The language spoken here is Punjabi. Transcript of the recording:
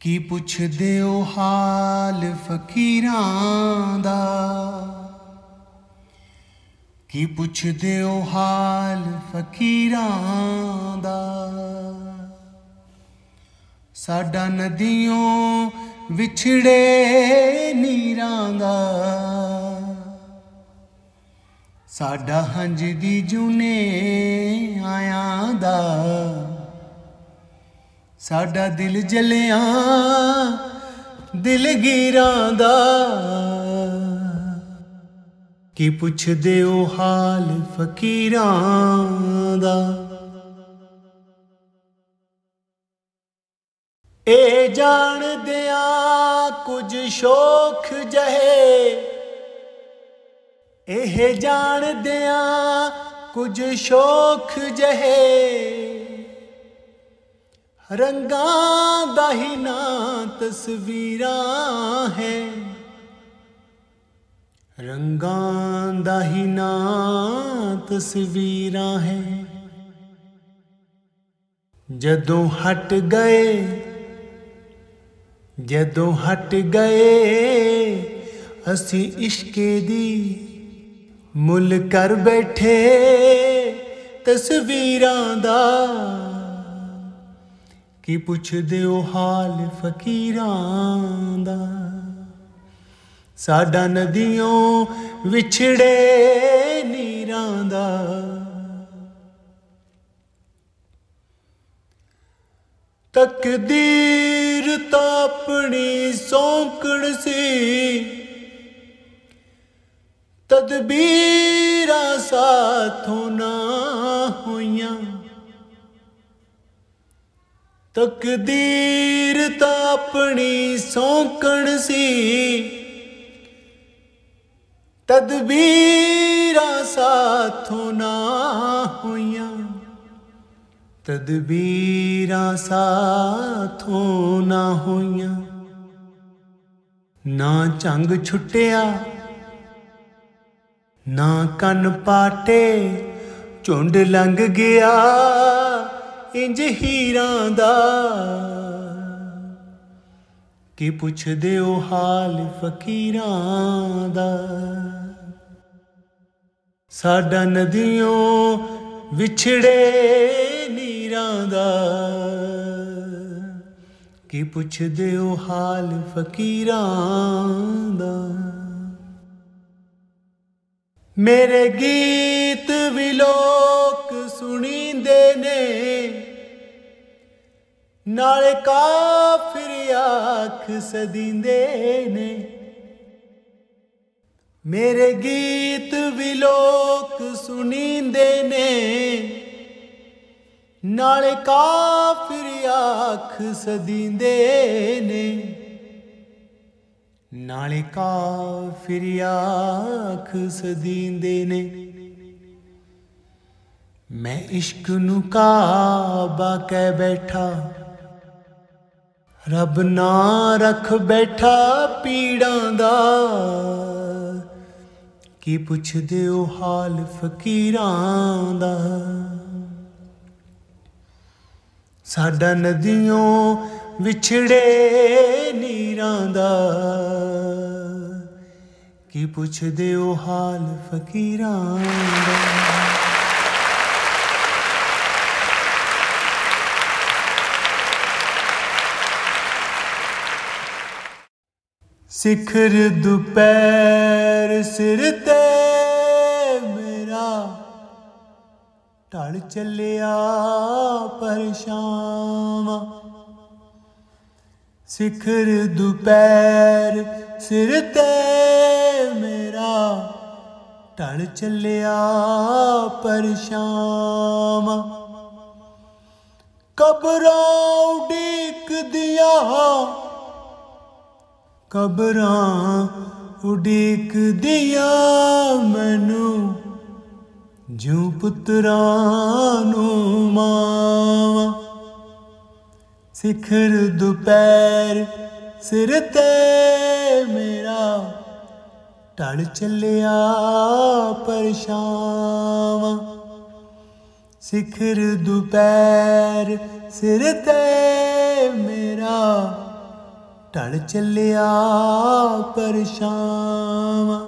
ਕੀ ਪੁੱਛਦੇ ਹੋ ਹਾਲ ਫਕੀਰਾਂ ਦਾ? ਕੀ ਪੁੱਛਦੇ ਹੋ ਹਾਲ ਫਕੀਰਾਂ ਦਾ? ਸਾਡਾ ਨਦੀਆਂ ਵਿਛੜੇ ਨੀਰਾਂ ਦਾ। ਸਾਡਾ ਹੰਝ ਦੀ ਜੁਨੇ ਆਇਆਂ ਦਾ। ਸਾਡਾ ਦਿਲ ਜਲਿਆ ਦਿਲ ਗੀਰਾਂ ਦਾ। ਕੀ ਪੁੱਛਦੇ ਹੋ ਹਾਲ ਫਕੀਰਾਂ ਦਾ? ਇਹ ਜਾਣਦਿਆਂ ਕੁਝ ਸ਼ੋਖ ਜਹੇ। ਇਹ ਜਾਣਦਿਆਂ ਕੁਝ ਸ਼ੋਖ ਜਹੇ। ਰੰਗਾਂ ਦਾ ਹੀ ਨਾ ਤਸਵੀਰਾਂ ਹੈ। ਰੰਗਾਂ ਦਾ ਹੀ ਨਾ ਤਸਵੀਰਾਂ ਹੈ। ਜਦੋਂ ਹਟ ਗਏ, ਜਦੋਂ ਹਟ ਗਏ, ਅਸੀਂ ਇਸ਼ਕੇ ਦੀ ਮੁੱਲ ਕਰ ਬੈਠੇ। ਤਸਵੀਰਾਂ ਦਾ ਕੀ ਪੁੱਛਦੇ ਹੋ ਹਾਲ ਫਕੀਰਾਂ ਦਾ? ਸਾਡਾ ਨਦੀਆਂ ਵਿਛੜੇ ਨੀਰਾਂ ਦਾ। ਤਕਦੀਰ ਤਾਂ ਆਪਣੀ ਸੌਂਕਣ ਸੀ। ਤਦਬੀਰਾਂ ਸਾਥੋਂ ਨਾ ਹੋਈਆਂ। ਤਕਦੀਰ ਤਾਂ ਆਪਣੀ ਸੌਂਕਣ ਸੀ। ਤਦਬੀਰਾਂ ਸਾਥੋਂ ਨਾ ਹੋਈਆਂ। ਤਦਬੀਰਾਂ ਸਾਥੋਂ ਨਾ ਹੋਈਆਂ। ਨਾ ਚੰਗ ਛੁੱਟਿਆ, ਨਾ ਕੰਨ ਪਾਟੇ, ਝੁੰਡ ਲੰਘ ਗਿਆ। ਇੰਜ ਹੀਰਾਂ ਦਾ। ਕੀ ਪੁੱਛਦੇ ਹੋ ਹਾਲ ਫਕੀਰਾਂ ਦਾ? ਸਾਡਾ ਨਦੀਆਂ ਵਿਛੜੇ ਨੀਰਾਂ ਦਾ। ਕੀ ਪੁੱਛਦੇ ਹੋ ਹਾਲ ਫਕੀਰਾਂ ਦਾ? ਮੇਰੇ ਗੀਤ ਵੀ ਲੋਕ ਸੁਣੀਂਦੇ ਨੇ। ਨਾਲੇ ਕਾਫਰ ਆਖ ਸਦੀਂਦੇ ਨੇ। ਮੇਰੇ ਗੀਤ ਵੀ ਲੋਕ ਸੁਣੀਂਦੇ ਨੇ। ਨਾਲੇ ਕਾਫਰ ਆਖ ਸਦੀਂਦੇ ਨੇ। ਨਾਲੇ ਕਾਫਰ ਆਖ ਸਦੀਂਦੇ ਨੇ। ਮੈਂ ਇਸ਼ਕ ਨੂੰ ਕਾਬਾ ਕਹਿ ਬੈਠਾ। ਰੱਬ ਨਾ ਰੱਖ ਬੈਠਾ ਪੀੜਾਂ ਦਾ। ਕੀ ਪੁੱਛਦੇ ਹੋ ਹਾਲ ਫਕੀਰਾਂ ਦਾ। ਸਾਡਾ ਨਦੀਆਂ ਵਿਛੜੇ ਨੀਰਾਂ ਦਾ। ਕੀ ਪੁੱਛਦੇ ਹੋ ਹਾਲ ਫਕੀਰਾਂ ਦਾ। ਸਿਖਰ ਦੁਪਹਿਰ ਸਿਰ ਤੇ ਮੇਰਾ ਢਲ ਚੱਲਿਆ ਪਰਸ਼ਾਵਾ ਸਿਖਰ ਦੁਪਹਿਰ ਸਿਰ ਤੇ ਮੇਰਾ ਢਲ ਚੱਲਿਆ ਪਰਸ਼ਾਵਾ ਕਬਰਾਂ ਉਡੀਕਦੀਆਂ, ਕਬਰਾਂ ਉਡੀਕ ਦਿਆ ਮੈਨੂੰ ਜੂ ਪੁੱਤਰਾਂ ਨੂੰ ਮਾਵਾ। ਸਿਖਰ ਦੁਪਹਿਰ ਸਿਰ ਤੇ ਮੇਰਾ ਢਲ ਚੱਲਿਆ ਪਰਛਾਵਾਂ ਸਿਖਰ ਦੁਪਹਿਰ ਸਿਰ ਤੇ ਮੇਰਾ ਢਲ ਚੱਲਿਆ ਪਰਛਾਵਾਂ